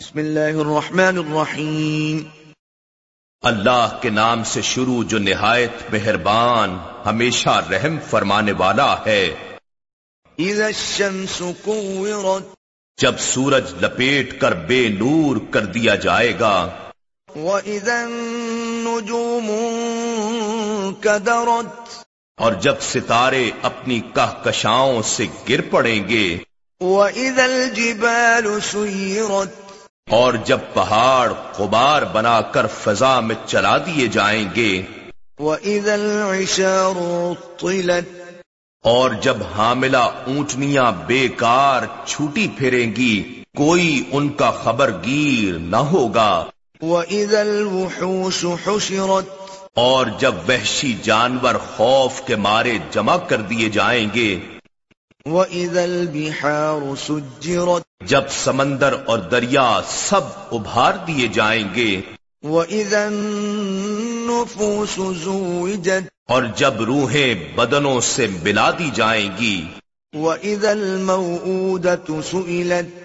بسم اللہ الرحمن الرحیم۔ اللہ کے نام سے شروع جو نہایت مہربان ہمیشہ رحم فرمانے والا ہے۔ اذا الشمس كورت۔ جب سورج لپیٹ کر بے نور کر دیا جائے گا۔ واذا النجوم كدرت اور جب ستارے اپنی کہکشاؤں سے گر پڑیں گے۔ واذا الجبال سيرت۔ اور جب پہاڑ غبار بنا کر فضا میں چلا دیے جائیں گے۔ واذا العشار طلت اور جب حاملہ اونٹنیاں بیکار چھوٹی پھریں گی کوئی ان کا خبر گیر نہ ہوگا۔ واذا الوحوش حشرت۔ اور جب وحشی جانور خوف کے مارے جمع کر دیے جائیں گے واذا البحار سجرت جب سمندر اور دریا سب ابھار دیے جائیں گے واذا النفوس زوجت اور جب روحیں بدنوں سے ملا دی جائیں گی واذا الموءودة سئلت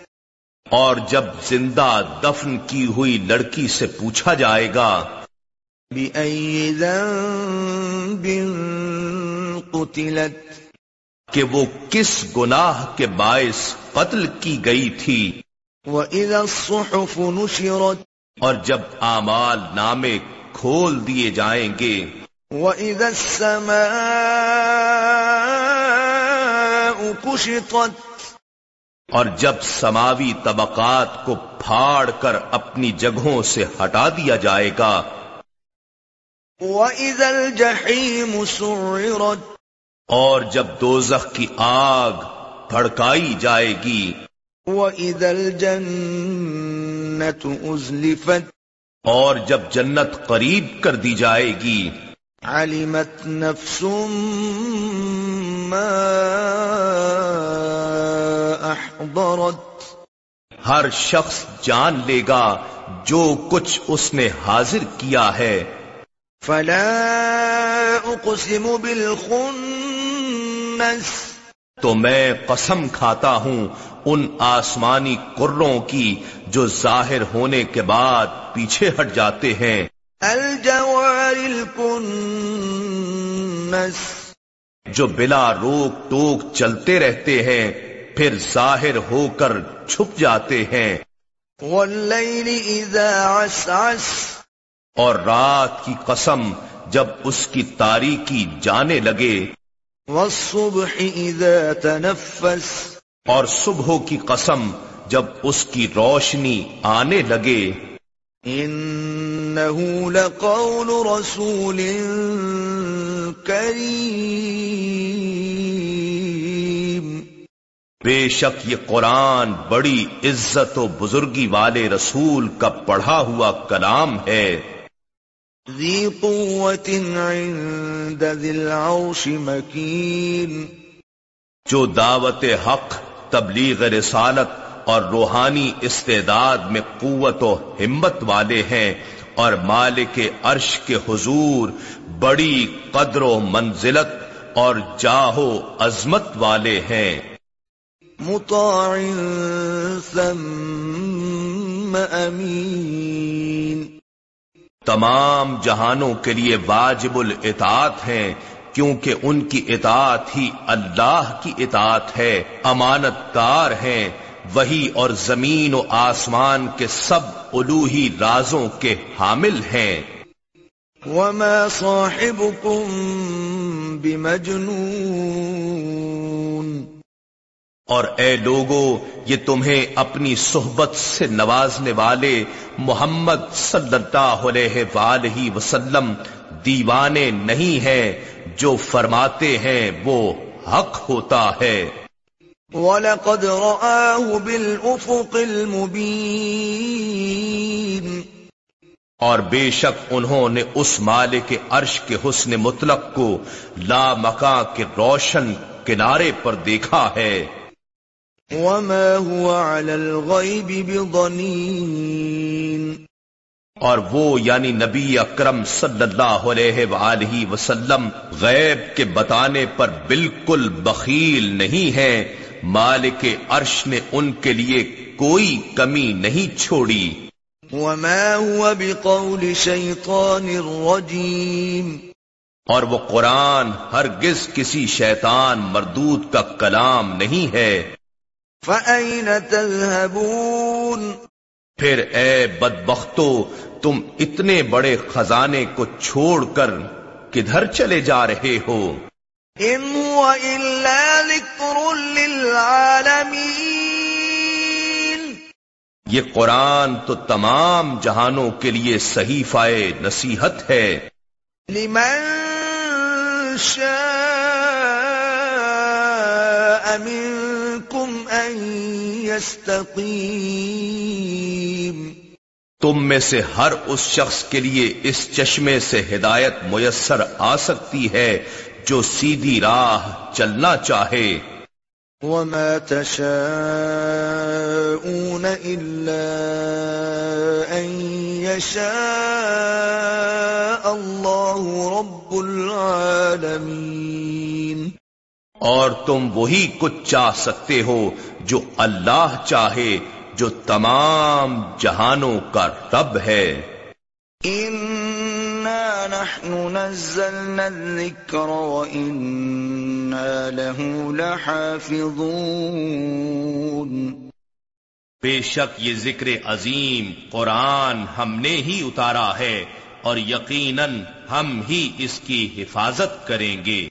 اور جب زندہ دفن کی ہوئی لڑکی سے پوچھا جائے گا بأي ذنب قتلت کہ وہ کس گناہ کے باعث قتل کی گئی تھی۔ وَإِذَا الصُّحُفُ نُشِرَتْ۔ اور جب اعمال نامے کھول دیے جائیں گے۔ وَإِذَا السَّمَاءُ كُشِطَتْ۔ اور جب سماوی طبقات کو پھاڑ کر اپنی جگہوں سے ہٹا دیا جائے گا۔ وَإِذَا الْجَحِيمُ سُعِّرَتْ۔ اور جب دوزخ کی آگ بھڑکائی جائے گی۔ وَإِذَا الْجَنَّةُ أُزْلِفَتْ اور جب جنت قریب کر دی جائے گی۔ عَلِمَتْ نَفْسٌ مَا أَحْضَرَتْ ہر شخص جان لے گا جو کچھ اس نے حاضر کیا ہے۔ فَلَا أُقْسِمُ بِالْخُنَّسِ تو میں قسم کھاتا ہوں ان آسمانی کروں کی جو ظاہر ہونے کے بعد پیچھے ہٹ جاتے ہیں۔ الجوار الكنس. جو بلا روک ٹوک چلتے رہتے ہیں پھر ظاہر ہو کر چھپ جاتے ہیں۔ واللیل اذا عسعس. اور رات کی قسم جب اس کی تاریکی جانے لگے۔ والصبح اذا تنفس. اور صبح کی قسم جب اس کی روشنی آنے لگے۔ انه لقول رسول کریم۔ بے شک یہ قرآن بڑی عزت و بزرگی والے رسول کا پڑھا ہوا کلام ہے۔ ذی قوت عند ذی العرش مکین۔ جو دعوت حق تبلیغ رسالت اور روحانی استعداد میں قوت و ہمت والے ہیں اور مالک عرش کے حضور بڑی قدر و منزلت اور جاہو عظمت والے ہیں۔ مطاع ثم امین۔ تمام جہانوں کے لیے واجب الاطاعت ہیں کیونکہ ان کی اطاعت ہی اللہ کی اطاعت ہے امانت دار ہیں، وہی اور زمین و آسمان کے سب الوہی رازوں کے حامل ہیں۔ وما صاحبكم بمجنون اور اے لوگو یہ تمہیں اپنی صحبت سے نوازنے والے محمد صلی اللہ علیہ وآلہ وسلم دیوانے نہیں ہیں جو فرماتے ہیں وہ حق ہوتا ہے۔ وَلَقَدْ رَآهُ بِالْأُفُقِ الْمُبِينِ۔ اور بے شک انہوں نے اس مالک عرش کے حسن مطلق کو لا مکاں کے روشن کنارے پر دیکھا ہے۔ وَمَا هُوَ عَلَى الْغَيْبِ بِضَنِينَ اور وہ یعنی نبی اکرم صلی اللہ علیہ وآلہ وسلم غیب کے بتانے پر بالکل بخیل نہیں ہیں۔ مالک عرش نے ان کے لیے کوئی کمی نہیں چھوڑی۔ وما هو بقول شيطان رجيم اور وہ قرآن ہرگز کسی شیطان مردود کا کلام نہیں ہے۔ فأين تذهبون پھر اے بدبختو تم اتنے بڑے خزانے کو چھوڑ کر کدھر چلے جا رہے ہو؟ ذكر للعالمين یہ قرآن تو تمام جہانوں کے لیے صحیفہ نصیحت ہے۔ لمن شاء منكم أن يستقيم تم میں سے ہر اس شخص کے لیے اس چشمے سے ہدایت میسر آ سکتی ہے جو سیدھی راہ چلنا چاہے۔ وما تشاءون إلا أن يشاء الله رب العالمين اور تم وہی کچھ چاہ سکتے ہو جو اللہ چاہے جو تمام جہانوں کا رب ہے۔ نحن نزلنا وإنا له لحافظون۔ بے شک یہ ذکر عظیم قرآن ہم نے ہی اتارا ہے اور یقیناً ہم ہی اس کی حفاظت کریں گے۔